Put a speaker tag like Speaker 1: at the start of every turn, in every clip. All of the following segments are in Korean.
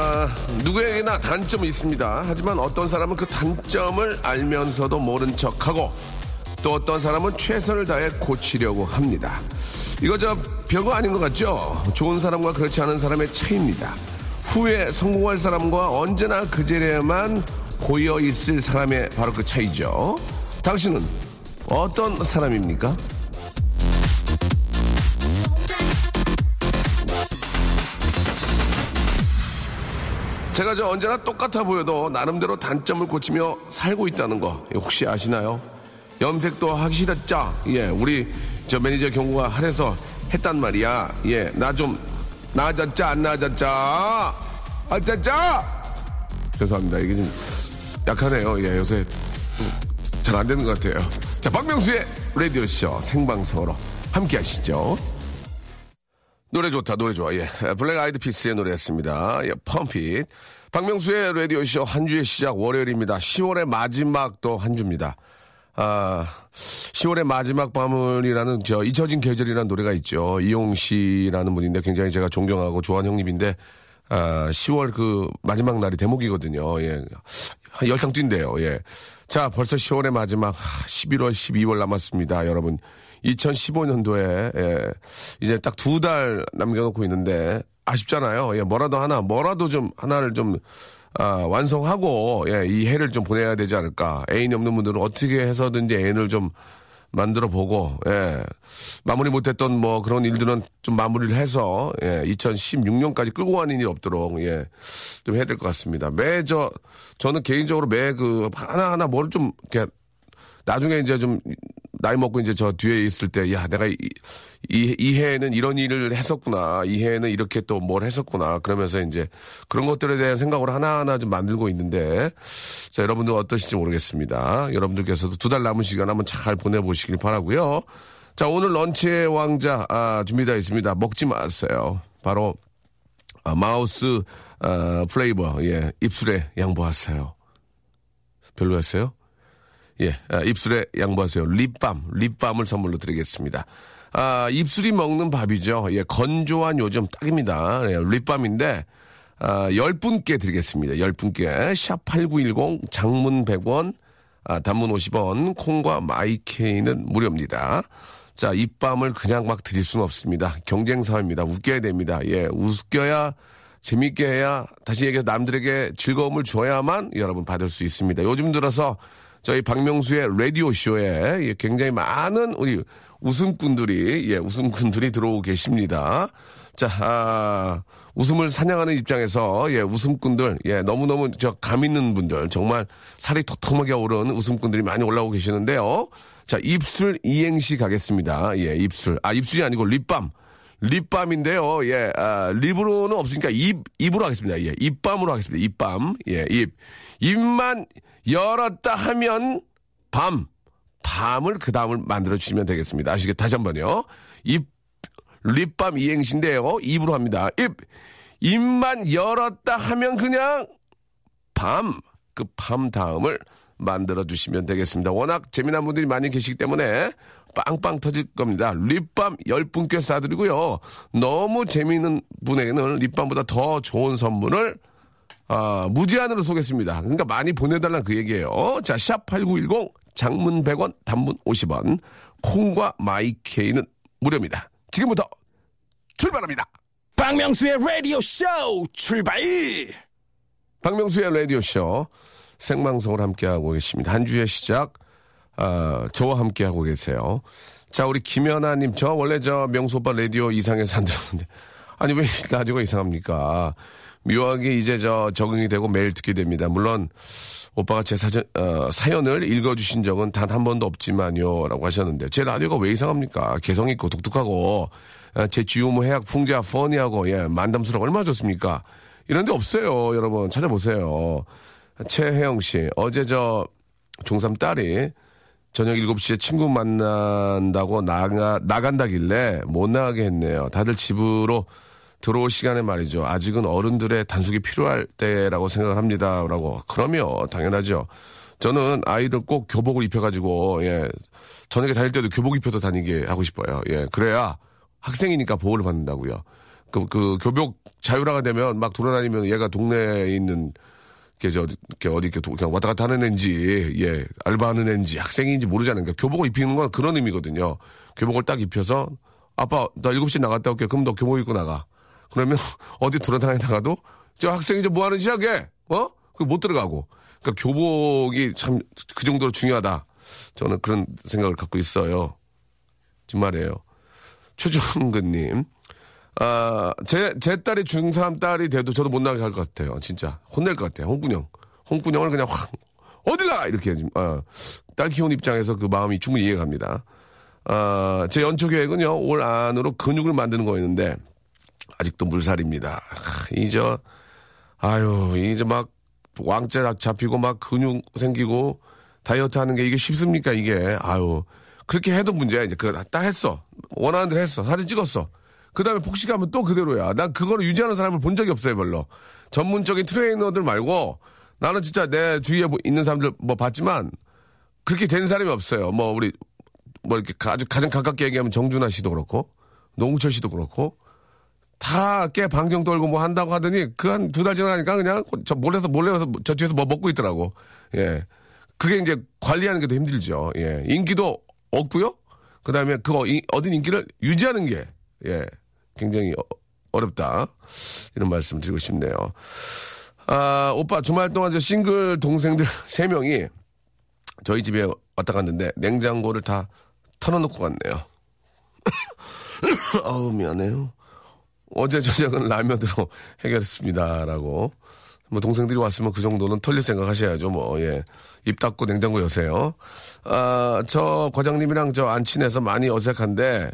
Speaker 1: 아, 누구에게나 단점이 있습니다. 하지만 어떤 사람은 그 단점을 알면서도 모른 척하고 또 어떤 사람은 최선을 다해 고치려고 합니다. 이거 저 별거 아닌 것 같죠? 좋은 사람과 그렇지 않은 사람의 차이입니다. 후에 성공할 사람과 언제나 그 자리에만 고여 있을 사람의 바로 그 차이죠. 당신은 어떤 사람입니까? 제가 저 언제나 똑같아 보여도 나름대로 단점을 고치며 살고 있다는 거 혹시 아시나요? 염색도 하기 싫었죠? 예, 우리 저 매니저 경구가 할해서 했단 말이야. 예, 나 좀 나아졌자 안 나아졌자? 안 됐자? 죄송합니다. 이게 좀 약하네요. 예, 요새 잘 안 되는 것 같아요. 자, 박명수의 라디오 쇼 생방송으로 함께 하시죠. 노래 좋다, 노래 좋아. 예. Black Eyed Peas의 노래였습니다. 예, Pump It. 박명수의 라디오쇼 한 주의 시작 월요일입니다. 10월의 마지막 또 한 주입니다. 아, 10월의 마지막 밤을이라는 저 잊혀진 계절이라는 노래가 있죠. 이용 씨라는 분인데 굉장히 제가 존경하고 좋아하는 형님인데 아, 10월 그 마지막 날이 대목이거든요. 예. 한 열탕 뛴대요. 예. 자, 벌써 10월의 마지막 11월, 12월 남았습니다. 여러분. 2015년도에 예, 이제 딱 두 달 남겨놓고 있는데 아쉽잖아요. 예, 뭐라도 하나, 뭐라도 좀 하나를 좀 아, 완성하고 예, 이 해를 좀 보내야 되지 않을까. 애인이 없는 분들은 어떻게 해서든지 애인을 좀 만들어 보고 예. 마무리 못했던 뭐 그런 일들은 좀 마무리를 해서 예. 2016년까지 끌고 가는 일이 없도록 예. 좀 해야 될 것 같습니다. 매 저 저는 개인적으로 매 그 하나 하나 뭘 좀 이렇게 나중에 이제 좀 나이 먹고 이제 저 뒤에 있을 때, 야, 내가 이, 이, 이 해에는 이런 일을 했었구나. 이 해에는 이렇게 또 뭘 했었구나. 그러면서 이제 그런 것들에 대한 생각을 하나하나 좀 만들고 있는데, 자, 여러분들 어떠실지 모르겠습니다. 여러분들께서도 두 달 남은 시간 한번 잘 보내보시길 바라고요 자, 오늘 런치의 왕자, 아, 준비되어 있습니다. 먹지 마세요. 바로, 아, 마우스, 아, 플레이버, 예, 입술에 양보하세요. 별로였어요? 예, 아, 입술에 양보하세요. 립밤, 립밤을 선물로 드리겠습니다. 아, 입술이 먹는 밥이죠. 예, 건조한 요즘 딱입니다. 예, 립밤인데, 아, 10분께 드리겠습니다. 10분께. 샵8910, 장문 100원, 아, 단문 50원, 콩과 마이케이는 무료입니다. 자, 입밤을 그냥 막 드릴 수는 없습니다. 경쟁사입니다. 웃겨야 됩니다. 예, 웃겨야 재밌게 해야 다시 얘기해서 남들에게 즐거움을 줘야만 여러분 받을 수 있습니다. 요즘 들어서 저희 박명수의 라디오 쇼에 예, 굉장히 많은 우리 웃음꾼들이 예, 웃음꾼들이 들어오고 계십니다. 자, 아, 웃음을 사냥하는 입장에서 예, 웃음꾼들 예, 너무너무 저 감 있는 분들 정말 살이 톡톡하게 오른 웃음꾼들이 많이 올라오고 계시는데요. 자, 입술 이행시 가겠습니다. 예, 입술. 아, 입술이 아니고 립밤. 립밤인데요. 예, 아, 립으로는 없으니까 입, 입으로 하겠습니다. 예, 입밤으로 하겠습니다. 입밤. 예, 입. 입만 열었다 하면 밤. 밤을 그 다음을 만들어 주시면 되겠습니다. 아시겠? 다시 한 번요. 입, 립밤 이행시인데요. 입으로 합니다. 입. 입만 열었다 하면 그냥 밤. 그 밤 다음을 만들어 주시면 되겠습니다. 워낙 재미난 분들이 많이 계시기 때문에 빵빵 터질 겁니다. 립밤 10분께 쏴드리고요. 너무 재미있는 분에게는 립밤보다 더 좋은 선물을 아, 무제한으로 쏘겠습니다. 그러니까 많이 보내달라는 그 얘기예요. 자, 샵 8910 장문 100원, 단문 50원, 콩과 마이케이는 무료입니다. 지금부터 출발합니다.
Speaker 2: 박명수의 라디오 쇼 출발!
Speaker 1: 박명수의 라디오 쇼 생방송을 함께하고 계십니다. 한 주의 시작, 아, 저와 함께 하고 계세요. 자, 우리 김연아님, 저 원래 저 명수 오빠 라디오 이상해서 안 들었는데, 아니, 왜 라디오가 이상합니까? 묘하게 이제 저 적응이 되고 매일 듣게 됩니다. 물론, 오빠가 제 사전, 어, 사연을 읽어주신 적은 단 한 번도 없지만요. 라고 하셨는데, 제 라디오가 왜 이상합니까? 개성있고 독특하고, 어, 제 지우모 해학 풍자 퍼니하고, 예, 만담스러워 얼마나 좋습니까? 이런 데 없어요. 여러분 찾아보세요. 최혜영 씨 어제 저 중3 딸이 저녁 7시에 친구 만난다고 나가, 나간다길래 못 나가게 했네요. 다들 집으로 들어올 시간에 말이죠. 아직은 어른들의 단속이 필요할 때라고 생각을 합니다. 라고. 그럼요. 당연하죠. 저는 아이들 꼭 교복을 입혀가지고, 예. 저녁에 다닐 때도 교복 입혀서 다니게 하고 싶어요. 예. 그래야 학생이니까 보호를 받는다고요. 그, 그 교복 자율화가 되면 막 돌아다니면 얘가 동네에 있는 이렇게 저 이렇게 어디 이렇게 도- 그냥 왔다 갔다 하는 애인지 예 알바하는 애인지 학생인지 모르잖아요. 그러니까 교복을 입히는 건 그런 의미거든요. 교복을 딱 입혀서 아빠 나 7시 나갔다 올게. 그럼 너 교복 입고 나가. 그러면 어디 돌아다니다가도 저 학생이 저 뭐 하는 짓이야 걔? 어? 그못 들어가고. 그러니까 교복이 참 그 정도로 중요하다. 저는 그런 생각을 갖고 있어요. 정말이에요. 최종근님. 아, 제, 제 딸이 중3 딸이 돼도 저도 못 나가게 할 것 같아요. 진짜. 혼낼 것 같아요. 홍군형. 홍군형을 그냥 확, 어딜 가! 이렇게, 어, 딸 키우는 입장에서 그 마음이 충분히 이해가 갑니다. 아, 제 연초 계획은요, 올 안으로 근육을 만드는 거였는데, 아직도 물살입니다. 하, 이제, 아유, 이제 막, 왕자 잡히고 막 근육 생기고, 다이어트 하는 게 이게 쉽습니까, 이게. 아유. 그렇게 해도 문제야, 이제. 그거 딱 했어. 원하는 대로 했어. 사진 찍었어. 그 다음에 폭식하면 또 그대로야. 난 그거를 유지하는 사람을 본 적이 없어요, 별로. 전문적인 트레이너들 말고, 나는 진짜 내 주위에 뭐 있는 사람들 뭐 봤지만, 그렇게 된 사람이 없어요. 뭐, 우리, 뭐 이렇게 아주 가장 가깝게 얘기하면 정준하 씨도 그렇고, 노홍철 씨도 그렇고, 다깨 방정 떨고 뭐 한다고 하더니 그 한 두 달 지나가니까 그냥 저 몰래서 몰래서 저 뒤에서 뭐 먹고 있더라고. 예. 그게 이제 관리하는 게 더 힘들죠. 예. 인기도 없고요. 그 다음에 그 어- 이- 얻은 인기를 유지하는 게, 예. 굉장히 어- 어렵다. 이런 말씀 드리고 싶네요. 아, 오빠 주말 동안 저 싱글 동생들 세 명이 저희 집에 왔다 갔는데 냉장고를 다 털어놓고 갔네요. 아우, 미안해요. 어제 저녁은 라면으로 해결했습니다 라고. 뭐 동생들이 왔으면 그 정도는 털릴 생각 하셔야죠. 뭐 예. 입 닫고 냉장고 여세요. 아, 저 과장님이랑 저 안 친해서 많이 어색한데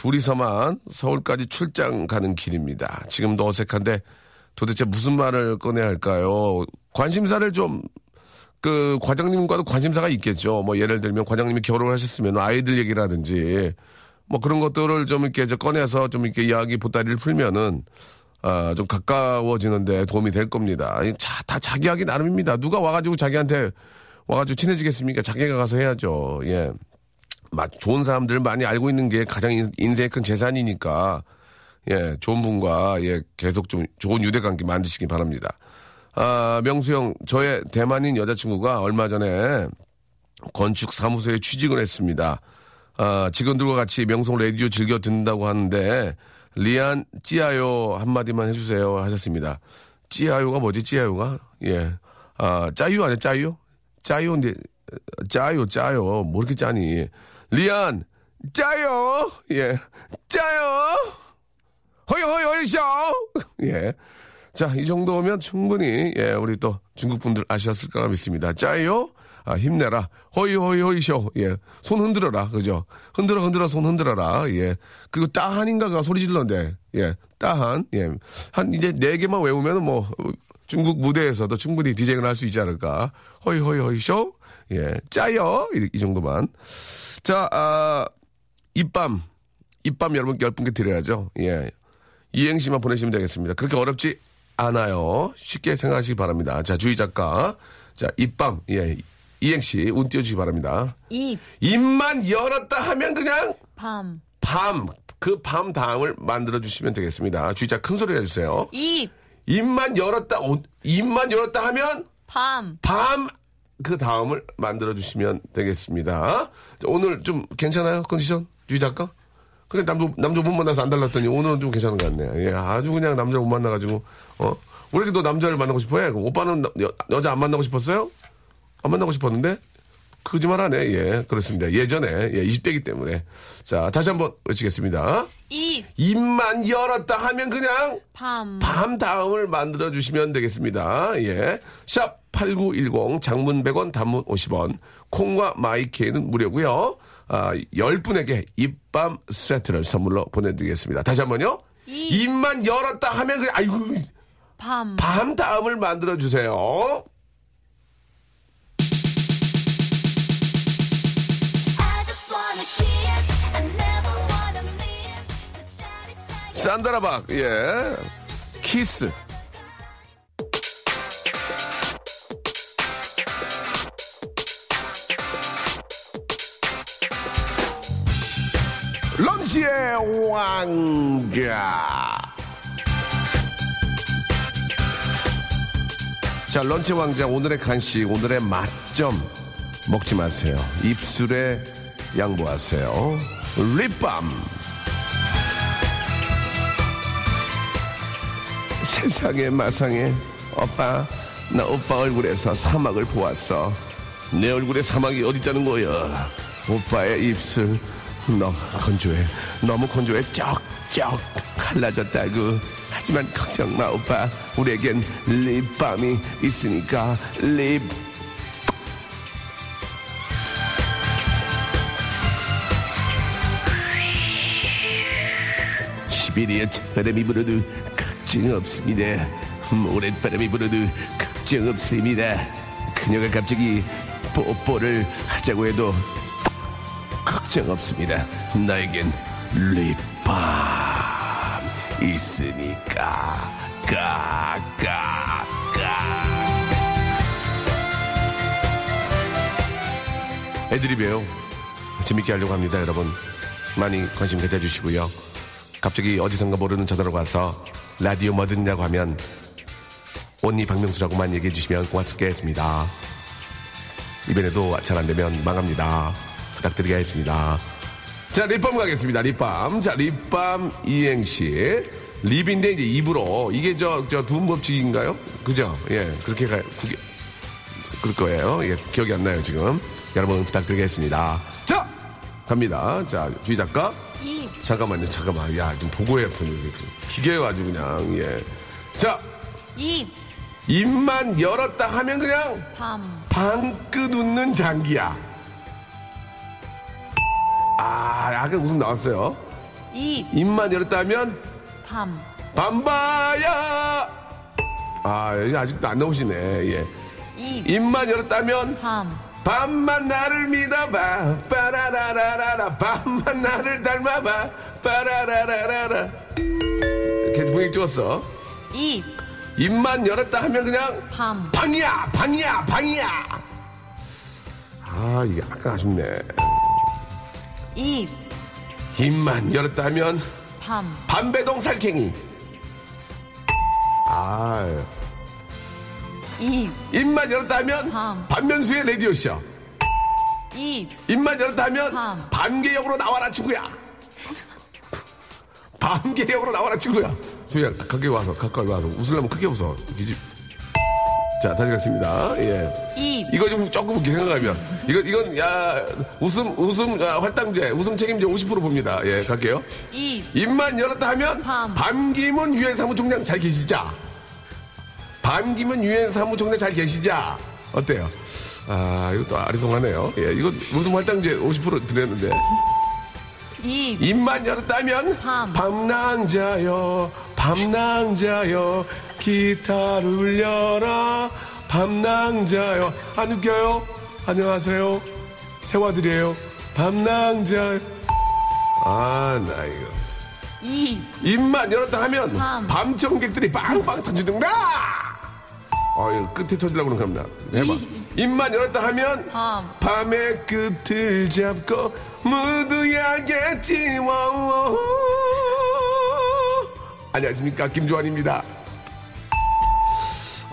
Speaker 1: 둘이서만 서울까지 출장 가는 길입니다. 지금도 어색한데 도대체 무슨 말을 꺼내야 할까요? 관심사를 좀 그 과장님과도 관심사가 있겠죠. 뭐 예를 들면 과장님이 결혼하셨으면 아이들 얘기라든지 뭐 그런 것들을 좀 이렇게 저 꺼내서 좀 이렇게 이야기 보따리를 풀면은 아, 좀 가까워지는데 도움이 될 겁니다. 이 자, 다 자기 하기 나름입니다. 누가 와가지고 자기한테 와가지고 친해지겠습니까? 자기가 가서 해야죠. 예. 마- 좋은 사람들 많이 알고 있는 게 가장 인- 인생의 큰 재산이니까 예, 좋은 분과 예, 계속 좀 좋은 유대 관계 만드시기 바랍니다. 아, 명수 형, 저의 대만인 여자친구가 얼마 전에 건축 사무소에 취직을 했습니다. 아, 직원들과 같이 명성 라디오 즐겨 듣는다고 하는데 리안 찌아요 한마디만 해주세요 하셨습니다. 찌아요가 뭐지? 찌아요가 예, 아 짜유 아니야 짜유? 짜요인데 짜요 짜요 뭐 이렇게 짜니? 리안 짜요 예 짜요 허이 허이 허이 쇼 예. 자, 이 정도면 충분히, 예, 우리 또 중국 분들 아셨을까 믿습니다. 짜요? 아, 힘내라. 허이, 허이, 허이, 쇼. 예. 손 흔들어라. 그죠? 흔들어, 흔들어, 손 흔들어라. 예. 그리고 따한인가가 소리 질렀는데, 예. 따한. 예. 한, 이제 네 개만 외우면 뭐, 중국 무대에서도 충분히 디제잉을 할 수 있지 않을까. 허이, 허이, 허이, 쇼. 예. 짜요. 이, 이 정도만. 자, 아, 입밤. 입밤 여러분 열 분께 드려야죠. 예. 이행시만 보내시면 되겠습니다. 그렇게 어렵지 않아요. 쉽게 생각하시기 바랍니다. 자, 주희 작가. 자, 입밤. 예. 이행시 운 띄워주시기 바랍니다.
Speaker 3: 입,
Speaker 1: 입만 열었다 하면 그냥
Speaker 3: 밤,
Speaker 1: 밤. 그 밤 다음을 만들어 주시면 되겠습니다. 작가 큰 소리 해주세요.
Speaker 3: 입,
Speaker 1: 입만 열었다, 오- 입만 열었다 하면
Speaker 3: 밤,
Speaker 1: 밤. 그 다음을 만들어 주시면 되겠습니다. 자, 오늘 좀 괜찮아요? 컨디션? 주희 작가? 그냥 남자, 남자 못 만나서 안 달랐더니 오늘은 좀 괜찮은 것 같네요. 예, 아주 그냥 남자 못 만나가지고, 어? 왜 이렇게 너 남자를 만나고 싶어 해? 그럼 오빠는 나- 여, 여자 안 만나고 싶었어요? 안 만나고 싶었는데? 거짓말 하네. 예, 그렇습니다. 예전에, 예, 20대기 때문에. 자, 다시 한번 외치겠습니다.
Speaker 3: 입,
Speaker 1: 입만 열었다 하면 그냥
Speaker 3: 밤,
Speaker 1: 밤 다음을 만들어 주시면 되겠습니다. 예. 샵 8910 장문 100원 단문 50원 콩과 마이케이는 무료고요. 아, 10분에게 입밤 세트를 선물로 보내드리겠습니다. 다시 한 번요.
Speaker 3: 입.
Speaker 1: 입만 열었다 하면 그냥 아이고
Speaker 3: 밤.
Speaker 1: 밤 다음을 만들어 주세요. 산다라박, 예. 키스. 런치의 왕자. 자, 런치 왕자, 오늘의 간식, 오늘의 맛점. 먹지 마세요. 입술에 양보하세요. 립밤. 세상에 마상에 오빠 나 오빠 얼굴에서 사막을 보았어. 내 얼굴에 사막이 어디 있다는 거야? 오빠의 입술 너무 건조해. 너무 건조해. 쩍쩍 갈라졌다고. 하지만 걱정 마 오빠. 우리에겐 립밤이 있으니까 립. 시베리아 바람이 불어도 걱정 없습니다. 모래바람이 불어도 걱정 없습니다. 그녀가 갑자기 뽀뽀를 하자고 해도 걱정 없습니다. 나에겐 립밤 있으니까 까까까 애드립이에요. 재밌게 하려고 합니다, 여러분. 많이 관심 가져주시고요. 갑자기 어디선가 모르는 전화로 와서 라디오 뭐 듣냐고 하면 온니 박명수라고만 얘기해 주시면 고맙겠습니다. 이번에도 잘 안 되면 망합니다. 부탁드리겠습니다. 자, 립밤 가겠습니다. 립밤. 자, 립밤 이행시. 립인데 이제 입으로. 이게 저, 저, 두음 법칙인가요? 그죠? 예, 그렇게 가, 구겨, 그럴 거예요. 예, 기억이 안 나요, 지금. 여러분 부탁드리겠습니다. 자! 갑니다. 자, 주희 작가.
Speaker 3: 입.
Speaker 1: 잠깐만요, 잠깐만. 야, 좀 보고해, 분위기. 기계가 아주 그냥, 예. 자,
Speaker 3: 입.
Speaker 1: 입만 열었다 하면 그냥
Speaker 3: 밤.
Speaker 1: 방긋 웃는 장기야. 아, 약간 웃음 나왔어요.
Speaker 3: 입.
Speaker 1: 입만 열었다 하면
Speaker 3: 밤.
Speaker 1: 밤바야. 아, 여기 아직도 안 나오시네. 예.
Speaker 3: 입.
Speaker 1: 입만 열었다 하면
Speaker 3: 밤.
Speaker 1: 밤만 나를 믿어봐. 빠라라라라라. 밤만 나를 닮아봐. 빠라라라라라. 계속 분위기 찍었어.
Speaker 3: 입.
Speaker 1: 입만 열었다 하면 그냥
Speaker 3: 밤.
Speaker 1: 방이야, 방이야, 방이야. 아, 이게 약간 아쉽네.
Speaker 3: 입.
Speaker 1: 입만 열었다 하면
Speaker 3: 밤.
Speaker 1: 반배동 살쾡이. 아,
Speaker 3: 입.
Speaker 1: 입만 열었다 하면
Speaker 3: 밤.
Speaker 1: 반면수의 라디오 쇼.
Speaker 3: 입.
Speaker 1: 입만 열었다 하면
Speaker 3: 밤.
Speaker 1: 반개역으로 나와라 친구야. 반개역으로 나와라 친구야. 주희야 가까이 와서 가까이 와서 웃으려면 크게 웃어. 이 집. 자 다시 가겠습니다. 예.
Speaker 3: 입.
Speaker 1: 이거 좀 조금 웃게 생각하면 이건 이건 야 웃음 웃음 야, 활당제 웃음 책임제 50% 봅니다. 예 갈게요.
Speaker 3: 입.
Speaker 1: 입만 열었다 하면
Speaker 3: 밤.
Speaker 1: 밤기문 유엔 사무총장 잘 계시자. 밤기문 유엔 사무총장 잘 계시자. 어때요? 아 이것도 아리송하네요. 예 이거 웃음 활당제 50% 드렸는데
Speaker 3: 입.
Speaker 1: 입만 열었다면
Speaker 3: 밤.
Speaker 1: 밤낭자여 밤낭자여 기타를 울려라 밤낭자여 안 웃겨요? 안녕하세요 세화들이에요 밤낭자 아 나 이거
Speaker 3: 입.
Speaker 1: 입만 열었다 하면
Speaker 3: 밤.
Speaker 1: 밤청객들이 빵빵 터지든가 아 이거 끝에 터지려고 그러는 겁니다. 해봐. 입만 열었다 하면
Speaker 3: 밤.
Speaker 1: 밤의 끝을 잡고 무드야겠지 와우 안녕하십니까 김조한입니다.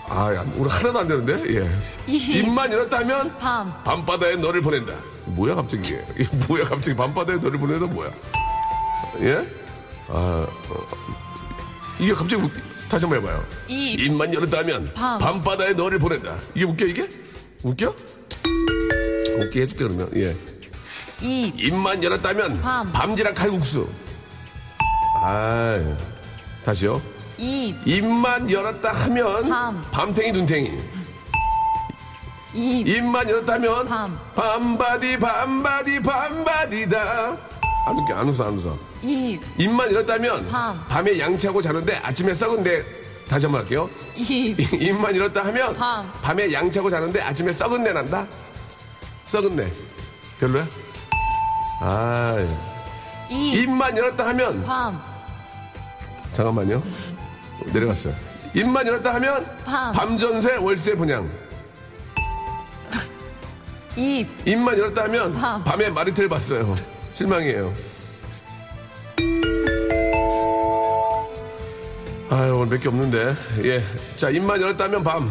Speaker 1: 아 야, 오늘 하나도 안 되는데? 예. 입만 열었다 하면
Speaker 3: 밤.
Speaker 1: 밤바다에 너를 보낸다. 뭐야 갑자기? 뭐야 갑자기 밤바다에 너를 보낸다 뭐야? 예? 아 어, 이게 갑자기 웃, 다시 한번 해봐요
Speaker 3: 입.
Speaker 1: 입만 열었다 하면
Speaker 3: 밤.
Speaker 1: 밤바다에 너를 보낸다 이게 웃겨 이게? 웃겨? 웃게 해줄게 그러면 예
Speaker 3: 입.
Speaker 1: 입만 열었다면
Speaker 3: 밤.
Speaker 1: 밤지락 칼국수. 아, 다시요.
Speaker 3: 입.
Speaker 1: 입만 열었다 하면
Speaker 3: 밤.
Speaker 1: 밤탱이 눈탱이.
Speaker 3: 입.
Speaker 1: 입만 열었다면
Speaker 3: 밤.
Speaker 1: 밤바디 밤바디 밤바디다. 안 웃겨 안 웃어 안 웃어.
Speaker 3: 입.
Speaker 1: 입만 열었다면
Speaker 3: 밤.
Speaker 1: 밤에 양치하고 자는데 아침에 썩은데 다시 한번 할게요.
Speaker 3: 입,
Speaker 1: 입만 열었다 하면
Speaker 3: 밤.
Speaker 1: 밤에 양 차고 자는데 아침에 썩은 내 난다. 썩은 내. 별로야? 아,
Speaker 3: 입,
Speaker 1: 입만 열었다 하면
Speaker 3: 밤,
Speaker 1: 잠깐만요. 내려갔어요. 입만 열었다 하면
Speaker 3: 밤.
Speaker 1: 밤전세 월세 분양.
Speaker 3: 입,
Speaker 1: 입만 열었다 하면
Speaker 3: 밤.
Speaker 1: 밤에 마리텔 봤어요. 실망이에요. 아유, 오늘 몇 개 없는데. 예. 자, 입만 열었다 하면 밤.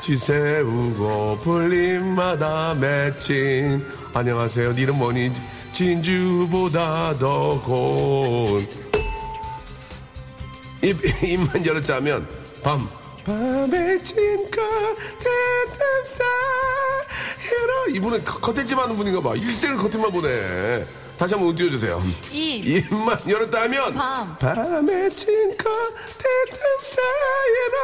Speaker 1: 지새우고 풀림마다 맺힌. 안녕하세요. 네 이름 뭐니? 진주보다 더 고운. 입, 입만 열었자면 밤. 밤에 진거 대답사 해라 이분은 컨- 컨텐츠 하는 분인가 봐 일생을 컨텐츠만 보네 다시 한번 띄워주세요
Speaker 3: 입,
Speaker 1: 입만 열었다 하면
Speaker 3: 밤.
Speaker 1: 밤에 진거 대답사 해라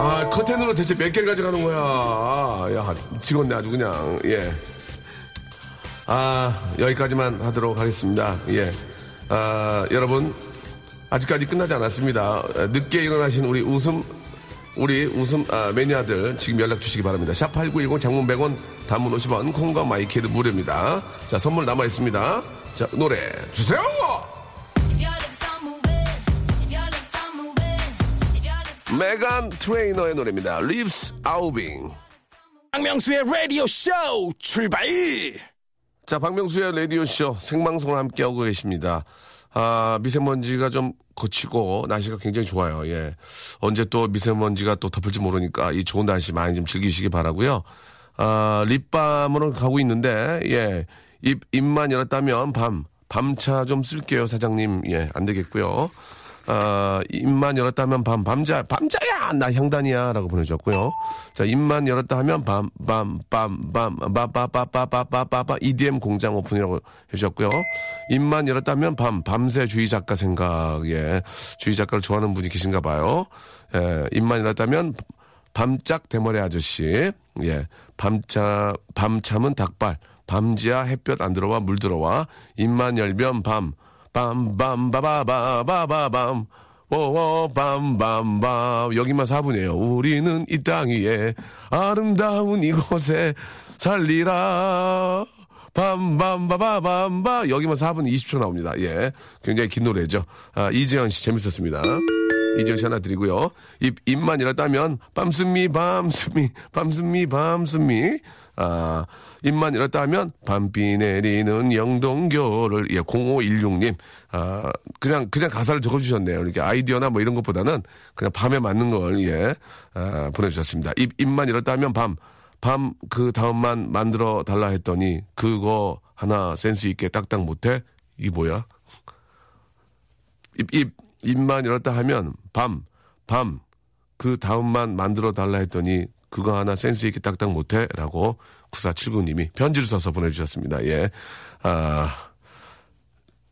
Speaker 1: 아 컨텐츠로 대체 몇 개를 가져가는 거야 야 미치겠네 아주 그냥 예 아, 여기까지만 하도록 하겠습니다. 예. 아, 여러분, 아직까지 끝나지 않았습니다. 아, 늦게 일어나신 우리 웃음, 우리 웃음 아, 매니아들 지금 연락 주시기 바랍니다. 샵 8910 장문 100원, 단문 50원, 콩과 my K는 무료입니다. 자, 선물 남아 있습니다. 자, 노래 주세요! 메간 트레이너의 노래입니다. Lives Outing.
Speaker 2: 박명수의 라디오 쇼 출발!
Speaker 1: 자, 박명수의 라디오 쇼 생방송을 함께하고 계십니다. 아, 미세먼지가 좀 거치고 날씨가 굉장히 좋아요. 예. 언제 또 미세먼지가 또 덮을지 모르니까 이 좋은 날씨 많이 좀 즐기시기 바라고요 아, 립밤으로 가고 있는데, 예. 입, 입만 열었다면 밤, 밤차 좀 쓸게요, 사장님. 예, 안 되겠고요. 아, 입만 열었다면 밤, 밤자, 밤자야! 나 향단이야! 라고 보내주셨고요. 자, 입만 열었다 하면 밤, 밤, 밤, 밤, 빠빠빠빠빠빠빠빠, EDM 공장 오픈이라고 해주셨고요. 입만 열었다면 밤, 밤새 주의 작가 생각, 예. 주의 작가를 좋아하는 분이 계신가 봐요. 예, 입만 열었다면 밤짝 대머리 아저씨, 예. 밤차, 밤참은 닭발, 밤지야 햇볕 안 들어와 물 들어와, 입만 열면 밤, 빰빰바바바바바밤 오오 빰빰밤 여기만 4분이에요. 우리는 이 땅 위에 아름다운 이곳에 살리라. 빰빰바바밤바. 여기만 4분 20초 나옵니다. 예. 굉장히 긴 노래죠. 아, 이재현 씨 재밌었습니다 이재현 씨 하나 드리고요 입, 입만 열었다면 밤순미 밤순미 밤순미 밤순미 아, 입만 열었다 하면 밤비 내리는 영동교를 예, 0516님 아, 그냥 그냥 가사를 적어주셨네요. 이렇게 아이디어나 뭐 이런 것보다는 그냥 밤에 맞는 걸 예, 아, 보내주셨습니다. 입 입만 열었다 하면 밤 밤 그 다음만 만들어 달라 했더니 그거 하나 센스 있게 딱딱 못해 이 뭐야? 입, 입, 입만 열었다 하면 밤, 밤, 그 다음만 만들어 달라 했더니 그거 하나 센스 있게 딱딱 못해? 라고 9479님이 편지를 써서 보내주셨습니다. 예. 아,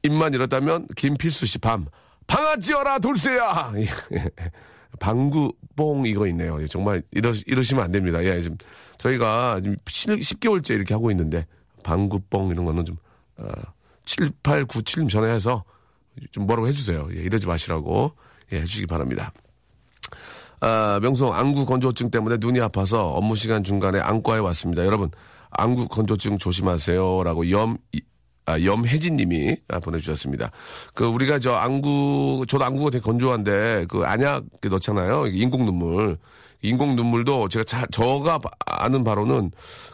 Speaker 1: 입만 열었다면 김필수 씨 밤, 방아찌어라 돌쇠야! 예. 방구뽕 이거 있네요. 예, 정말 이러, 이러시면 안 됩니다. 예, 지금 저희가 지금 10, 개월째 이렇게 하고 있는데 방구뽕 이런 거는 좀, 어, 7, 8, 9, 7 전화해서 좀 뭐라고 해주세요. 예, 이러지 마시라고 예, 해주시기 바랍니다. 아, 명성 안구 건조증 때문에 눈이 아파서 업무 시간 중간에 안과에 왔습니다. 여러분 안구 건조증 조심하세요라고 염 이- 아, 염혜진님이 아, 보내주셨습니다. 그 우리가 저 안구 저도 안구가 되게 건조한데 그 안약 넣잖아요. 인공 눈물. 인공 눈물도 제가 자, 저가 바- 아는 바로는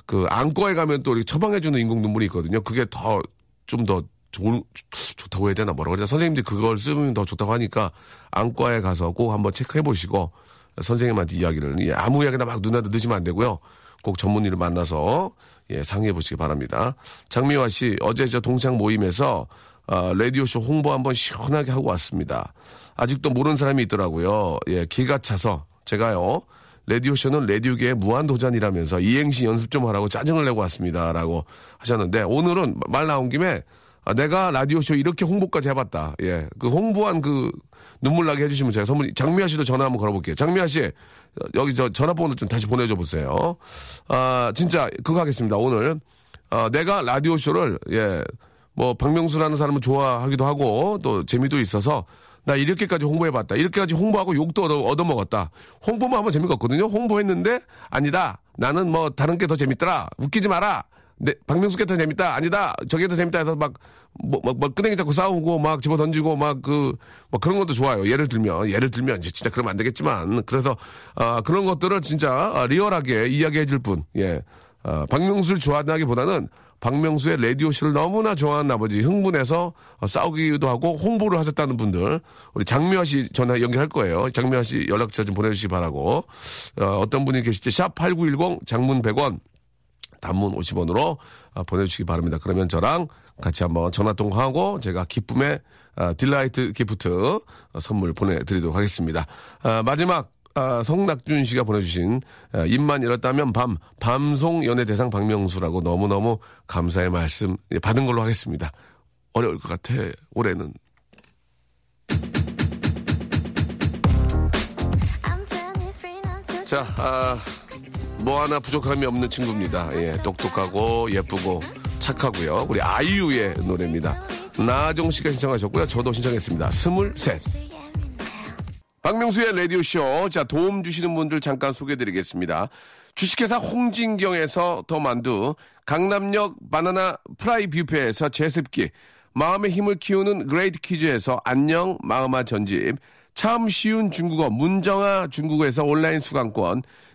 Speaker 1: 그 안과에 가면 또 처방해주는 인공 눈물이 있거든요. 그게 더 좀더 좋은 좋다고 해야 되나 뭐라고 해야 되나 선생님들이 그걸 쓰면 더 좋다고 하니까 안과에 가서 꼭 한번 체크해 보시고 선생님한테 이야기를 예, 아무 이야기나 막 눈에 넣으시면 안 되고요. 꼭 전문의를 만나서 예, 상의해 보시기 바랍니다. 장미화 씨 어제 저 동창 모임에서 아, 라디오쇼 홍보 한번 시원하게 하고 왔습니다. 아직도 모르는 사람이 있더라고요. 예, 기가 차서 제가요. 라디오쇼는 라디오계의 무한도전이라면서 이행시 연습 좀 하라고 짜증을 내고 왔습니다. 라고 하셨는데 오늘은 말 나온 김에 아, 내가 라디오쇼 이렇게 홍보까지 해봤다. 예. 그 홍보한 그 눈물 나게 해주시면 제가 선물, 장미아 씨도 전화 한번 걸어볼게요. 장미아 씨, 어, 여기 저 전화번호 좀 다시 보내줘 보세요. 아, 진짜 그거 하겠습니다. 오늘, 어, 내가 라디오쇼를, 예, 뭐, 박명수라는 사람을 좋아하기도 하고 또 재미도 있어서 나 이렇게까지 홍보해봤다. 이렇게까지 홍보하고 욕도 얻어, 얻어먹었다. 홍보만 하면 재미가 없거든요. 홍보했는데 아니다. 나는 뭐 다른 게 더 재밌더라. 웃기지 마라. 네, 박명수 게더 재밌다. 아니다. 저게 더 재밌다 해서 막, 뭐, 막, 막 끄댕이 잡고 싸우고 막 집어 던지고 막 그, 뭐 그런 것도 좋아요. 예를 들면, 예를 들면 이제 진짜 그러면 안 되겠지만. 그래서, 아, 그런 것들을 진짜 아, 리얼하게 이야기해 줄 분. 예. 아, 박명수를 좋아하기보다는 박명수의 라디오쇼를 너무나 좋아하는 나머지 흥분해서 어, 싸우기도 하고 홍보를 하셨다는 분들 우리 장미화 씨 전화 연결할 거예요. 장미화 씨 연락처 좀 보내주시기 바라고 어, 어떤 분이 계실지 샵 8910 장문 100원 단문 50원으로 아, 보내주시기 바랍니다. 그러면 저랑 같이 한번 전화 통화하고 제가 기쁨의 아, delight gift 어, 선물 보내드리도록 하겠습니다. 아, 마지막 아, 성낙준 씨가 보내주신 아, 입만 열었다면 밤 밤송 연예 대상 박명수라고 너무너무 감사의 말씀 예, 받은 걸로 하겠습니다. 어려울 것 같아 올해는
Speaker 4: I'm 23 now, so
Speaker 1: 자, 아, 뭐 하나 부족함이 없는 친구입니다. 예, 똑똑하고 예쁘고 착하고요. 우리 아이유의 노래입니다. 나정 씨가 신청하셨고요. 저도 신청했습니다. 스물셋. 박명수의 라디오쇼. 자, 도움 주시는 분들 잠깐 소개해드리겠습니다. 주식회사 홍진경에서 더 만두, 강남역 바나나 프라이 뷔페에서 제습기, 마음의 힘을 키우는 그레이트 퀴즈에서 안녕 마음아 전집, 참 쉬운 중국어 문정아 중국어에서 온라인 수강권,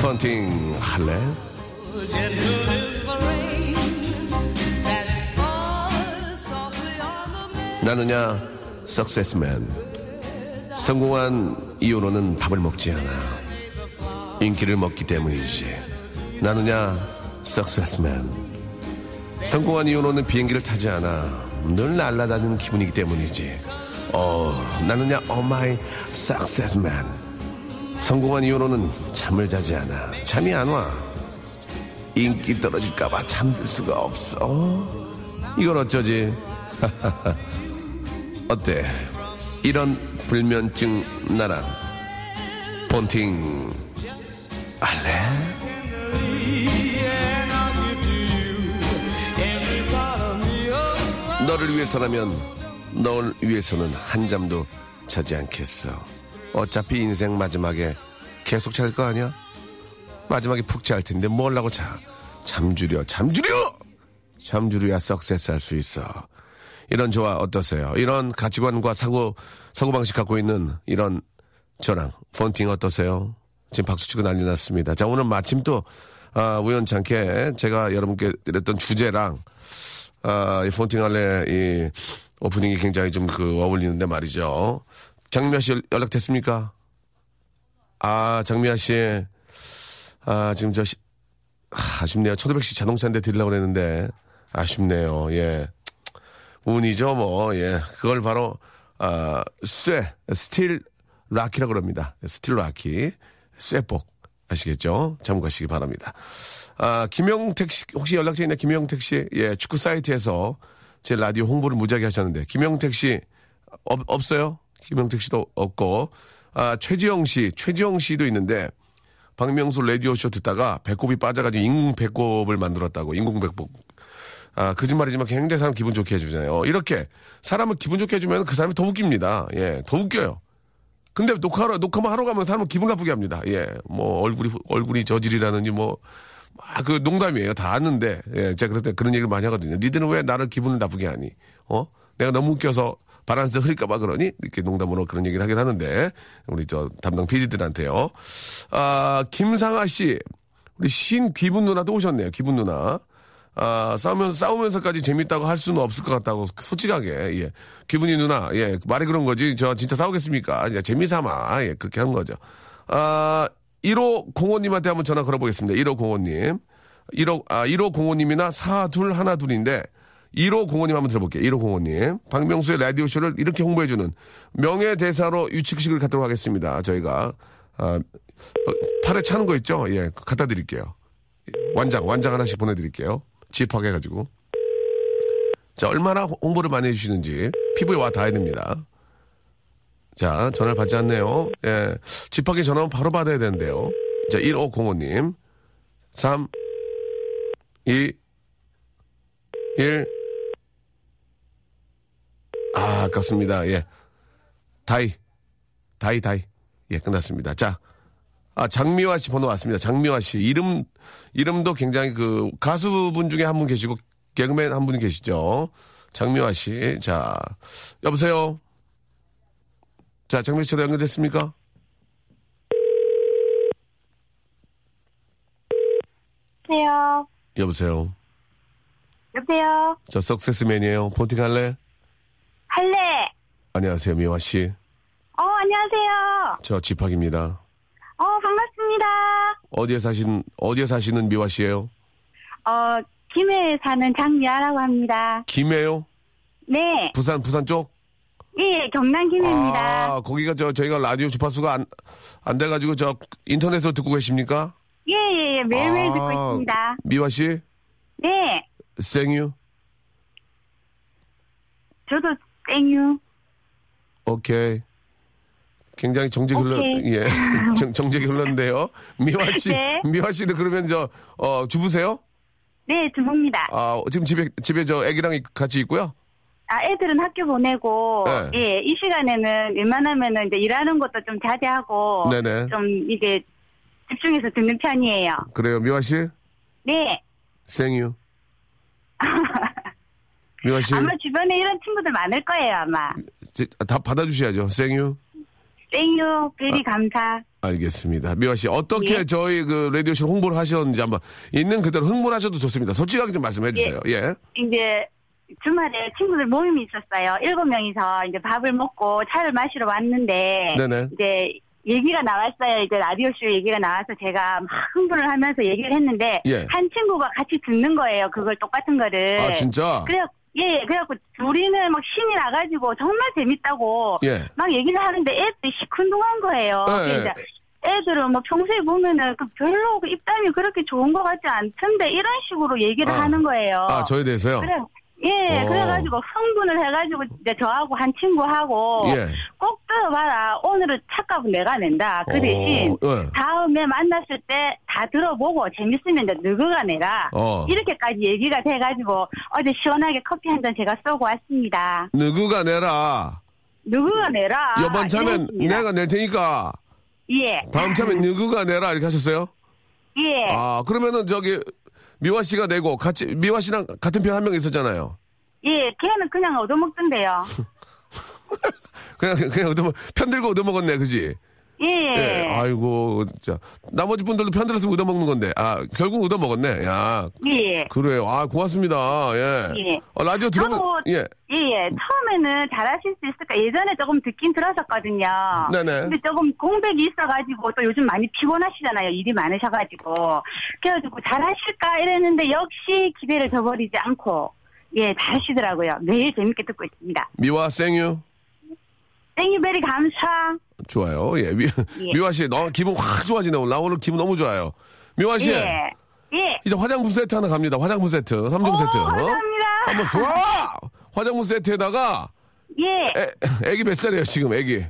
Speaker 1: 펀팅 할래? 나느냐? 석세스맨. 성공한 이후로는 밥을 먹지 않아. 인기를 먹기 때문이지. 나느냐? 석세스맨. 성공한 이후로는 비행기를 타지 않아. 늘 날아다니는 기분이기 때문이지. 어 나느냐? 오마이 석세스맨 성공한 이후로는 잠을 자지 않아 잠이 안 와 인기 떨어질까봐 잠들 수가 없어 이걸 어쩌지 어때? 이런 불면증 나랑 본팅 할래? 너를 위해서라면 널 위해서는 한 잠도 자지 않겠어. 어차피 인생 마지막에 계속 잘 거 아니야? 마지막에 푹 잘 텐데 뭘 하고 자? 잠주려, 잠주려! 잠주려야 석세스 할 수 있어. 이런 저와 어떠세요? 이런 가치관과 사고, 사고방식 갖고 있는 이런 저랑 폰팅 어떠세요? 지금 박수 치고 난리 났습니다. 자, 오늘 마침 또, 아, 우연찮게 제가 여러분께 드렸던 주제랑, 아, 이 폰팅 할래, 이 오프닝이 굉장히 좀 그 어울리는데 말이죠. 장미화 씨 연락 됐습니까? 아, 장미화 씨, 아, 지금 저, 시- 아, 아쉽네요. 초도백 씨 자동차인데 드리려고 그랬는데, 아쉽네요. 예. 운이죠, 뭐, 예. 그걸 바로, 아, 쇠, steel lucky라고 그럽니다. steel lucky. 쇠복. 아시겠죠? 참고하시기 바랍니다. 아, 김영택 씨, 혹시 연락처 있나, 김영택 씨? 예, 축구 사이트에서 제 라디오 홍보를 무지하게 하셨는데, 김영택 씨, 없, 없어요? 김영택 씨도 없고, 아, 최지영 씨, 최지영 씨도 있는데, 박명수 라디오쇼 듣다가 배꼽이 빠져가지고 인공 배꼽을 만들었다고, 인공 배꼽. 아, 거짓말이지만 굉장히 사람 기분 좋게 해주잖아요. 이렇게 사람을 기분 좋게 해주면 그 사람이 더 웃깁니다. 예, 더 웃겨요. 근데 녹화하러, 녹화만 하러 가면 사람을 기분 나쁘게 합니다. 예, 뭐, 얼굴이, 얼굴이 저질이라는지 뭐, 아, 그 농담이에요. 다 아는데. 예, 제가 그럴 때 그런 얘기를 많이 하거든요. 니들은 왜 나를 기분을 나쁘게 하니? 어? 내가 너무 웃겨서 바란스 흐릴까봐 그러니? 이렇게 농담으로 그런 얘기를 하긴 하는데, 우리 저 담당 PD들한테요. 아, 김상아 씨. 우리 신 기분 누나도 오셨네요. 기분 누나. 아, 싸우면서, 싸우면서까지 재밌다고 할 수는 없을 것 같다고, 솔직하게, 예. 기분이 누나, 예. 말이 그런 거지. 저 진짜 싸우겠습니까? 이제 재미삼아, 예. 그렇게 하는 거죠. 아, 1호 공호님한테 한번 전화 걸어보겠습니다. 1호 공호님. 15, 아, 1505님이나 4212인데, 1505님 한번 들어볼게요. 1505님. 박명수의 라디오쇼를 이렇게 홍보해주는 명예대사로 유치식을 갖도록 하겠습니다. 저희가, 아, 어, 팔에 차는 거 있죠? 예, 갖다 드릴게요. 완장, 완장 하나씩 보내드릴게요. 집합해가지고. 자, 얼마나 홍보를 많이 해주시는지 피부에 와 닿아야 됩니다. 자, 전화를 받지 않네요. 예. 집합에 전화 오면 바로 받아야 되는데요. 자, 1505님. 3, 2, 1. 아, 아깝습니다. 예. 다이. 다이, 다이. 예, 끝났습니다. 자. 아, 장미화 씨 번호 왔습니다. 장미화 씨. 이름, 이름도 굉장히 그 가수분 중에 한 분 계시고 개그맨 한 분 계시죠. 장미화 씨. 자, 여보세요? 자, 장미화 씨도 연결됐습니까?
Speaker 5: 여보세요.
Speaker 1: 여보세요?
Speaker 5: 여보세요.
Speaker 1: 저 석세스맨이에요. 본팅 할래?
Speaker 5: 할래.
Speaker 1: 안녕하세요, 미화 씨.
Speaker 5: 어, 안녕하세요.
Speaker 1: 저 집학입니다.
Speaker 5: 어, 반갑습니다.
Speaker 1: 어디에 사신, 어디에 사시는 미화 씨예요?
Speaker 5: 어, 김해에 사는 장미아라고 합니다.
Speaker 1: 김해요?
Speaker 5: 네.
Speaker 1: 부산, 부산 쪽?
Speaker 5: 예, 경남 김해입니다.
Speaker 1: 아, 거기가 저, 저희가 라디오 주파수가 안, 안 돼가지고 저 인터넷으로 듣고 계십니까?
Speaker 5: 예, 예, 예. 매일매일
Speaker 1: 아,
Speaker 5: 듣고 있습니다.
Speaker 1: 미화 씨?
Speaker 5: 네.
Speaker 1: 생유?
Speaker 5: 저도 땡유.
Speaker 1: 오케이. 굉장히 정적이 흘러. 예. 정, 정적이 흘렀는데요. 미화 씨,
Speaker 5: 네.
Speaker 1: 미화 씨는 그러면 저, 어, 주부세요?
Speaker 5: 네, 주부입니다.
Speaker 1: 아, 지금 집에, 집에 저 애기랑 같이 있고요?
Speaker 5: 아, 애들은 학교 보내고,
Speaker 1: 네.
Speaker 5: 예, 이 시간에는 웬만하면은 이제 일하는 것도 좀 자제하고,
Speaker 1: 네네.
Speaker 5: 좀 이제 집중해서 듣는 편이에요.
Speaker 1: 그래요, 미화 씨?
Speaker 5: 네.
Speaker 1: 생유. 미화 씨?
Speaker 5: 아마 주변에 이런 친구들 많을 거예요, 아마.
Speaker 1: 제- 다 받아주셔야죠. 생유.
Speaker 5: 땡유, 베리 감사.
Speaker 1: 알겠습니다. 미화 씨, 어떻게
Speaker 5: 예.
Speaker 1: 저희 그 라디오쇼 홍보를 하셨는지 한번 있는 그대로 흥분하셔도 좋습니다. 솔직하게 좀 말씀해 주세요. 예.
Speaker 5: 이제 주말에 친구들 모임이 있었어요. 일곱 명이서 이제 밥을 먹고 차를 마시러 왔는데
Speaker 1: 네네.
Speaker 5: 이제 얘기가 나왔어요. 이제 라디오쇼 얘기가 나와서 제가 막 흥분을 하면서 얘기를 했는데
Speaker 1: 예.
Speaker 5: 한 친구가 같이 듣는 거예요. 그걸 똑같은 거를.
Speaker 1: 아, 진짜?
Speaker 5: 그래 예, 그래갖고 둘이는 막 신이 나가지고 정말 재밌다고
Speaker 1: 예.
Speaker 5: 막 얘기를 하는데 애들이 시큰둥한 거예요.
Speaker 1: 예, 예.
Speaker 5: 애들은 뭐 평소에 보면은 그 별로 그 입담이 그렇게 좋은 것 같지 않던데 이런 식으로 얘기를
Speaker 1: 아.
Speaker 5: 하는 거예요.
Speaker 1: 아, 저에 대해서요?
Speaker 5: 그래. 예,
Speaker 1: 어.
Speaker 5: 그래가지고 흥분을 해가지고 이제 저하고 한 친구하고
Speaker 1: 예.
Speaker 5: 꼭 들어봐라. 오늘은 착값은 내가 낸다. 그 대신
Speaker 1: 어, 예.
Speaker 5: 다음에 만났을 때 다 들어보고 재밌으면 이제 너그가 내라.
Speaker 1: 어.
Speaker 5: 이렇게까지 얘기가 돼가지고 어제 시원하게 커피 한 잔 제가 쏘고 왔습니다.
Speaker 1: 누구가 내라.
Speaker 5: 누구가 내라.
Speaker 1: 이번 차면
Speaker 5: 이랬습니다.
Speaker 1: 내가 낼 테니까
Speaker 5: 예.
Speaker 1: 다음 차면 누구가 내라 이렇게 하셨어요?
Speaker 5: 예.
Speaker 1: 아, 그러면은 저기 미화 씨가 내고 같이 미화 씨랑 같은 편 한 명 있었잖아요.
Speaker 5: 예. 걔는 그냥 얻어먹던데요.
Speaker 1: 그냥 그냥 얻어 편 들고 얻어 먹었네, 그지?
Speaker 5: 예.
Speaker 1: 예. 아이고, 진짜 나머지 분들도 편 들어서 얻어 먹는 건데, 아 결국 얻어 먹었네. 야,
Speaker 5: 예.
Speaker 1: 그래요. 아 고맙습니다. 예.
Speaker 5: 예.
Speaker 1: 어, 라디오
Speaker 5: 저도-
Speaker 1: 예.
Speaker 5: 예, 예. 처음에는 잘하실 수 있을까? 예전에 조금 듣긴 들었었거든요.
Speaker 1: 네네.
Speaker 5: 근데 조금 공백이 있어가지고 또 요즘 많이 피곤하시잖아요. 일이 많으셔가지고. 그래가지고 잘하실까 이랬는데 역시 기대를 저버리지 않고 예, 잘하시더라고요. 매일 재밌게 듣고 있습니다.
Speaker 1: 미화 생유
Speaker 5: 땡유베리 감사.
Speaker 1: 좋아요. 예. 미,
Speaker 5: 예.
Speaker 1: 미화 씨, 너 기분 확 좋아지네. 오늘 나 오늘 기분 너무 좋아요. 미화 씨,
Speaker 5: 예. 예.
Speaker 1: 이제 화장품 세트 하나 갑니다. 화장품 세트, 3종
Speaker 5: 오,
Speaker 1: 세트. 어?
Speaker 5: 감사합니다.
Speaker 1: 한번 쏴! 화장품 세트에다가
Speaker 5: 예.
Speaker 1: 애, 애기 몇 살이에요, 지금 애기?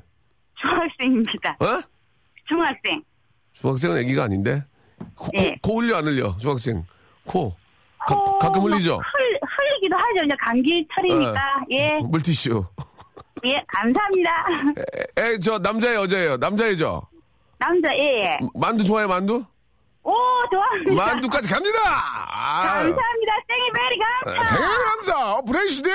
Speaker 5: 중학생입니다.
Speaker 1: 어?
Speaker 5: 중학생.
Speaker 1: 중학생은 애기가 아닌데? 코,
Speaker 5: 예.
Speaker 1: 코, 코 흘려 안 흘려, 중학생. 코. 가,
Speaker 5: 뭐
Speaker 1: 흘리죠?
Speaker 5: 흘, 흘리기도 하죠. 이제 감기철이니까. 예.
Speaker 1: 물티슈.
Speaker 5: 예. 감사합니다.
Speaker 1: 애, 애, 저 남자예요, 여자예요? 남자애죠?
Speaker 5: 남자, 예. 예.
Speaker 1: 만두 좋아해요, 만두?
Speaker 5: 오, 좋아합니다.
Speaker 1: 만두까지 갑니다! 아.
Speaker 5: 감사합니다. 생이베리 감사.
Speaker 1: 생일 감사! 어, 브레이시드!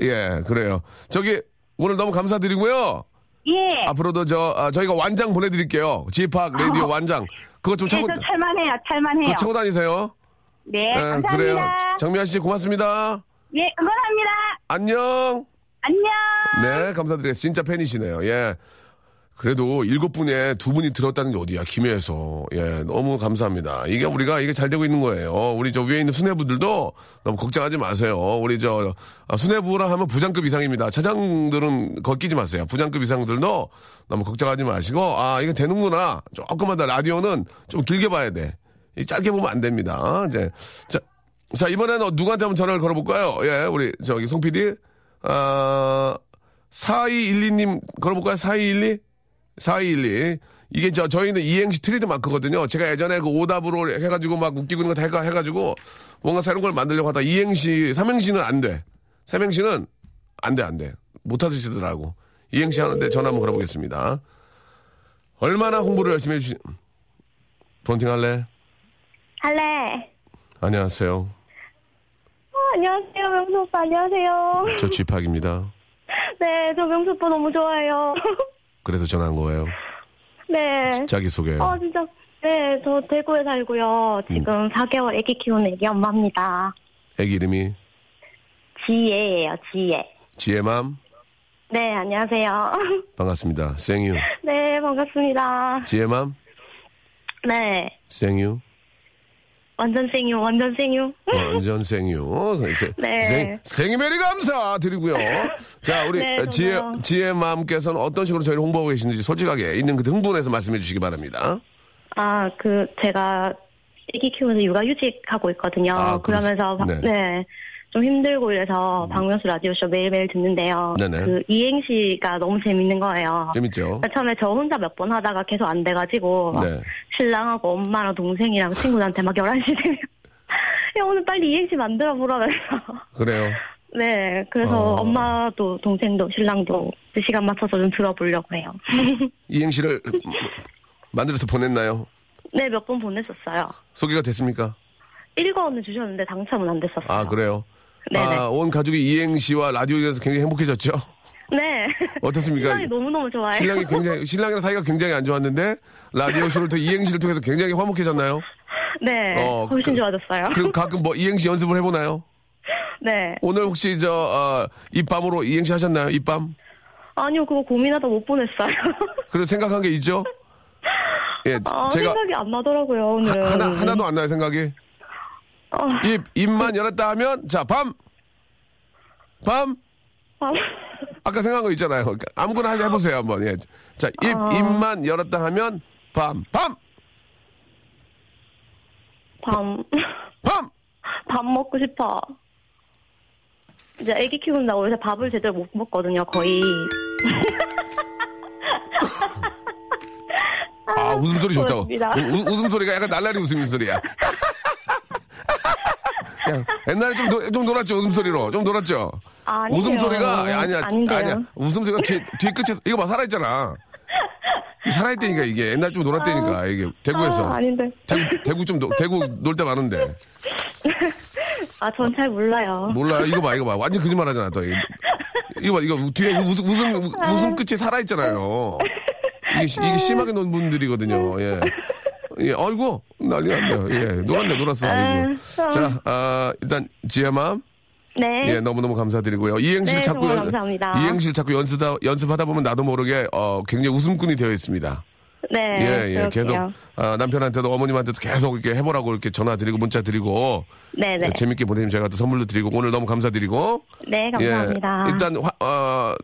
Speaker 1: 예, 그래요. 저기, 오늘 너무 감사드리고요.
Speaker 5: 예.
Speaker 1: 앞으로도 저, 아, 저희가 완장 보내드릴게요. 지팍 라디오 완장. 그거 좀
Speaker 5: 예,
Speaker 1: 차고,
Speaker 5: 저 찰만해요. 찰만해요.
Speaker 1: 그거 차고 다니세요.
Speaker 5: 네,
Speaker 1: 예,
Speaker 5: 감사합니다.
Speaker 1: 그래요. 정미아 씨 고맙습니다.
Speaker 5: 예, 응원합니다.
Speaker 1: 안녕!
Speaker 5: 안녕.
Speaker 1: 네, 감사드려요. 진짜 팬이시네요. 예. 그래도 일곱 분에 두 분이 들었다는 게 어디야, 김해에서. 예, 너무 감사합니다. 이게 우리가 이게 잘 되고 있는 거예요. 우리 저 위에 있는 수뇌부들도 너무 걱정하지 마세요. 우리 저 아, 수뇌부라 하면 부장급 이상입니다. 차장들은 걷기지 마세요. 부장급 이상들도 너무 걱정하지 마시고, 아, 이거 되는구나. 조금만 더 라디오는 좀 길게 봐야 돼. 이 짧게 보면 안 됩니다. 이제, 자, 자, 이번에는 누구한테 한번 전화를 걸어볼까요? 예, 우리 저기 송 PD. 아, 4212님 걸어볼까요? 4212? 4212. 이게 저, 저희는 이행시 트레이드 마크거든요. 제가 예전에 그 오답으로 해가지고 막 웃기고 있는 거다 해가지고 뭔가 새로운 걸 만들려고 하다 이행시, 삼행시는 안 돼. 삼행시는 안 돼, 안 돼. 못 하시더라고. 이행시 하는데 전화 한번 걸어보겠습니다. 얼마나 홍보를 열심히 해주시, 폰팅 할래?
Speaker 6: 할래.
Speaker 1: 안녕하세요.
Speaker 6: 어, 안녕하세요, 명수 오빠. 안녕하세요.
Speaker 1: 저 쥐팍입니다.
Speaker 6: 네, 저 명수 오빠 너무 좋아해요.
Speaker 1: 그래서 전화한 거예요.
Speaker 6: 네.
Speaker 1: 자기소개요.
Speaker 6: 어, 진짜. 네, 저 대구에 살고요. 지금 4개월 애기 키우는 애기 엄마입니다.
Speaker 1: 애기 이름이
Speaker 6: 지혜예요, 지혜.
Speaker 1: 지혜맘
Speaker 6: 네, 안녕하세요.
Speaker 1: 반갑습니다. 생유.
Speaker 6: 네, 반갑습니다.
Speaker 1: 지혜맘
Speaker 6: 네,
Speaker 1: 생유.
Speaker 6: 완전 생유, 완전 생유.
Speaker 1: 완전 생유. 어, 생,
Speaker 6: 네.
Speaker 1: 생, 생이메리 감사 드리고요. 자, 우리
Speaker 6: 네,
Speaker 1: 지혜,
Speaker 6: 정말요.
Speaker 1: 지혜맘께서는 어떤 식으로 저희를 홍보하고 계시는지 솔직하게 있는 그 흥분해서 말씀해 주시기 바랍니다.
Speaker 6: 아, 그, 제가 애기 키우면서 육아휴직 하고 있거든요.
Speaker 1: 아,
Speaker 6: 그러면서,
Speaker 1: 네. 음.
Speaker 6: 네. 좀 힘들고 이래서 박명수 라디오쇼 매일매일 듣는데요.
Speaker 1: 네네.
Speaker 6: 그 이행시가 너무 재밌는 거예요.
Speaker 1: 재밌죠?
Speaker 6: 그러니까 처음에 저 혼자 몇 번 하다가 계속 안 돼가지고 막
Speaker 1: 네.
Speaker 6: 신랑하고 엄마랑 동생이랑 친구들한테 막 11시 되면 야 오늘 빨리 이행시 만들어 보라면서
Speaker 1: 그래요.
Speaker 6: 네 그래서
Speaker 1: 어.
Speaker 6: 엄마도 동생도 신랑도 그 시간 맞춰서 좀 들어보려고 해요
Speaker 1: 이행시를 만들어서 보냈나요?
Speaker 6: 네 몇 번 보냈었어요
Speaker 1: 소개가 됐습니까?
Speaker 6: 읽어는 주셨는데 당첨은 안 됐었어요
Speaker 1: 아, 그래요? 아, 온 가족이 이행시와 라디오에 대해서 굉장히 행복해졌죠?
Speaker 6: 네
Speaker 1: 어떻습니까?
Speaker 6: 신랑이 너무너무 좋아해요
Speaker 1: 신랑이 굉장히, 신랑이랑 사이가 굉장히 안 좋았는데, 라디오쇼를 통해 이행시를 통해서 굉장히 화목해졌나요?
Speaker 6: 네
Speaker 1: 어,
Speaker 6: 훨씬
Speaker 1: 그-
Speaker 6: 좋아졌어요
Speaker 1: 그리고 가끔 뭐 이행시 연습을 해보나요?
Speaker 6: 네
Speaker 1: 오늘 혹시 저, 어, 입밤으로 이행시 하셨나요? 입밤?
Speaker 6: 아니요 그거 고민하다 못 보냈어요
Speaker 1: 그래서 생각한 게 있죠? 예,
Speaker 6: 아,
Speaker 1: 제가
Speaker 6: 생각이 안 나더라고요 오늘
Speaker 1: 하 나, 하나도 안 나요, 생각이?
Speaker 6: 어,
Speaker 1: 입, 입만 열었다 하면, 자, 밤! 밤!
Speaker 6: 아,
Speaker 1: 아까 생각한 거 있잖아요. 그러니까 아무거나 하자 해보세요, 한번. 예. 자, 입,
Speaker 6: 어.
Speaker 1: 입만 열었다 하면, 밤! 밤!
Speaker 6: 밤
Speaker 1: 밤!
Speaker 6: 밥 먹고 싶어. 이제 아기 키운다고 요새 밥을 제대로 못 먹거든요, 거의.
Speaker 1: 아, 웃음소리 좋다. 우,
Speaker 6: 고맙습니다.
Speaker 1: 우- 웃음소리가 약간 날라리 웃음소리야. 야, 옛날에 좀, 노- 좀 놀았죠, 웃음소리로. 좀 놀았죠?
Speaker 6: 아니에요.
Speaker 1: 웃음소리가, 아니야,
Speaker 6: 아닌데요.
Speaker 1: 아니야. 웃음소리가 뒤, 뒤끝에, 이거 봐, 살아있잖아. 살아있다니까, 이게. 옛날 좀 놀았다니까, 이게. 대구에서.
Speaker 6: 아, 아닌데.
Speaker 1: 대구, 대구 좀, 노- 대구 놀 때 많은데.
Speaker 6: 아, 전 잘 몰라요.
Speaker 1: 몰라요. 이거 봐, 이거 봐. 완전 거짓말 하잖아, 또. 이거 봐, 이거 뒤에 웃음, 웃음, 웃음 끝이 살아있잖아요. 이게, 시- 이게 심하게 논 분들이거든요. 예. 예, 아이고, 난리 났네요. 예, 놀았네, 놀았어. 아이고. 자, 아, 일단, 지혜맘.
Speaker 6: 네.
Speaker 1: 예, 너무너무 감사드리고요. 이행시를
Speaker 6: 네,
Speaker 1: 자꾸, 연-. 이행시를 자꾸 연습하다, 연습하다 보면 나도 모르게, 어, 굉장히 웃음꾼이 되어 있습니다.
Speaker 6: 네.
Speaker 1: 예, 예. 계속, 아, 남편한테도 어머님한테도 계속 이렇게 해보라고 이렇게 전화 드리고 문자 드리고,
Speaker 6: 네네.
Speaker 1: 예, 재밌게 보내주면 제가 또 선물도 드리고, 오늘 너무 감사드리고,
Speaker 6: 네, 감사합니다.
Speaker 1: 예, 일단 화, 어,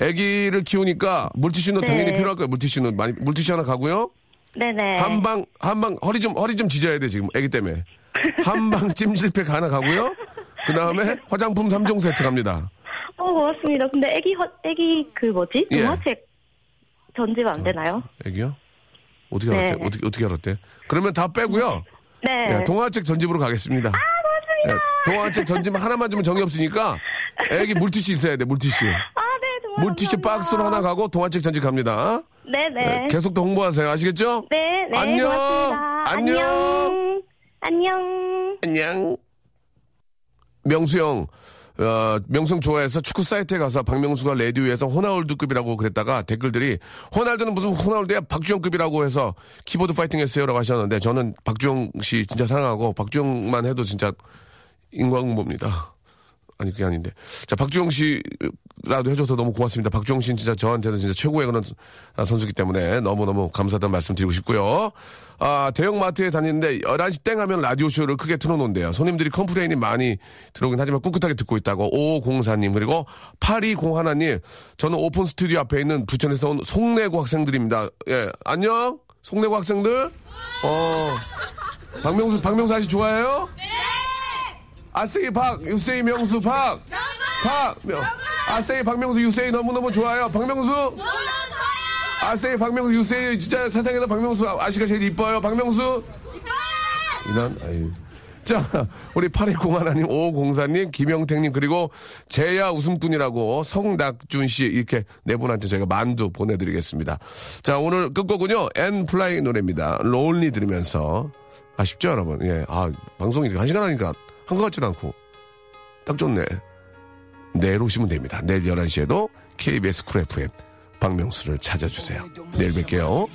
Speaker 1: 아기를 키우니까 물티슈는
Speaker 6: 네.
Speaker 1: 당연히 필요할 거예요. 물티슈는 많이 물티슈 하나 가고요.
Speaker 6: 네네.
Speaker 1: 한방 한방 허리 좀 허리 좀 지져야 돼 지금 아기 때문에. 한방 찜질팩 하나 가고요. 그 다음에 화장품 3종 세트 갑니다.
Speaker 6: 어, 고맙습니다. 근데 애기, 허, 애기, 그 뭐지?
Speaker 1: 예.
Speaker 6: 동화책 전집 안 되나요?
Speaker 1: 아기요? 어떻게
Speaker 6: 네.
Speaker 1: 알았대? 어떻게 어떻게 알았대? 그러면 다 빼고요.
Speaker 6: 네.
Speaker 1: 예, 동화책 전집으로 가겠습니다. 아, 고맙습니다. 동화책 전집 하나만 주면 정이 없으니까 애기 물티슈 있어야 돼. 물티슈.
Speaker 6: 아, 네.
Speaker 1: 물티슈. 박스로 하나 가고 동화책 전집 갑니다.
Speaker 6: 네네.
Speaker 1: 예, 계속 더 홍보하세요. 아시겠죠?
Speaker 6: 네, 네.
Speaker 1: 안녕.
Speaker 6: 고맙습니다.
Speaker 1: 안녕.
Speaker 6: 안녕. 안녕.
Speaker 1: 안녕. 명수 형, 어, 명성 좋아해서 축구 사이트에 가서 박명수가 레디오에서 호나울두급이라고 그랬다가 댓글들이 호날두는 무슨 호나울두야 박주영급이라고 해서 키보드 파이팅 했어요라고 하셨는데 저는 박주영 씨 진짜 사랑하고 박주영만 해도 진짜 인광보입니다. 아니 그게 아닌데. 자 박주영 씨라도 해줘서 너무 고맙습니다. 박주영 씨는 진짜 저한테는 진짜 최고의 그런 선수기 때문에 너무 너무 감사하다는 말씀 드리고 싶고요. 아 대형 마트에 다니는데 11시 땡 하면 라디오 쇼를 크게 틀어놓은대요. 손님들이 complain이 많이 들어오긴 하지만 꿋꿋하게 듣고 있다고 5504님 그리고 8201님 저는 오픈 스튜디오 앞에 있는 부천에서 온 송내고 학생들입니다. 예 안녕 송내고 학생들. 어 박명수 박명수 아저씨 좋아해요? I say 박, you say 명수 박. 박, 명. I say 박명수 you say 너무너무 좋아요. 박명수. I say 박명수 you say 진짜 세상에서 박명수 아씨가 제일 이뻐요. 박명수. 이런 아유. 자, 우리 8201님, 5504님, 김영택님, 그리고 제야 웃음꾼이라고 성낙준 씨, 이렇게 네 분한테 저희가 만두 보내드리겠습니다. 자, 오늘 끝곡은요, 엔플라이 노래입니다. 롤리 들으면서. 아쉽죠, 여러분? 예. 아, 방송이 한 시간 하니까 한 것 같진 않고. 딱 좋네. 내일 오시면 됩니다. 내일 11시에도 KBS 쿨 FM 박명수를 찾아주세요. 내일 뵐게요.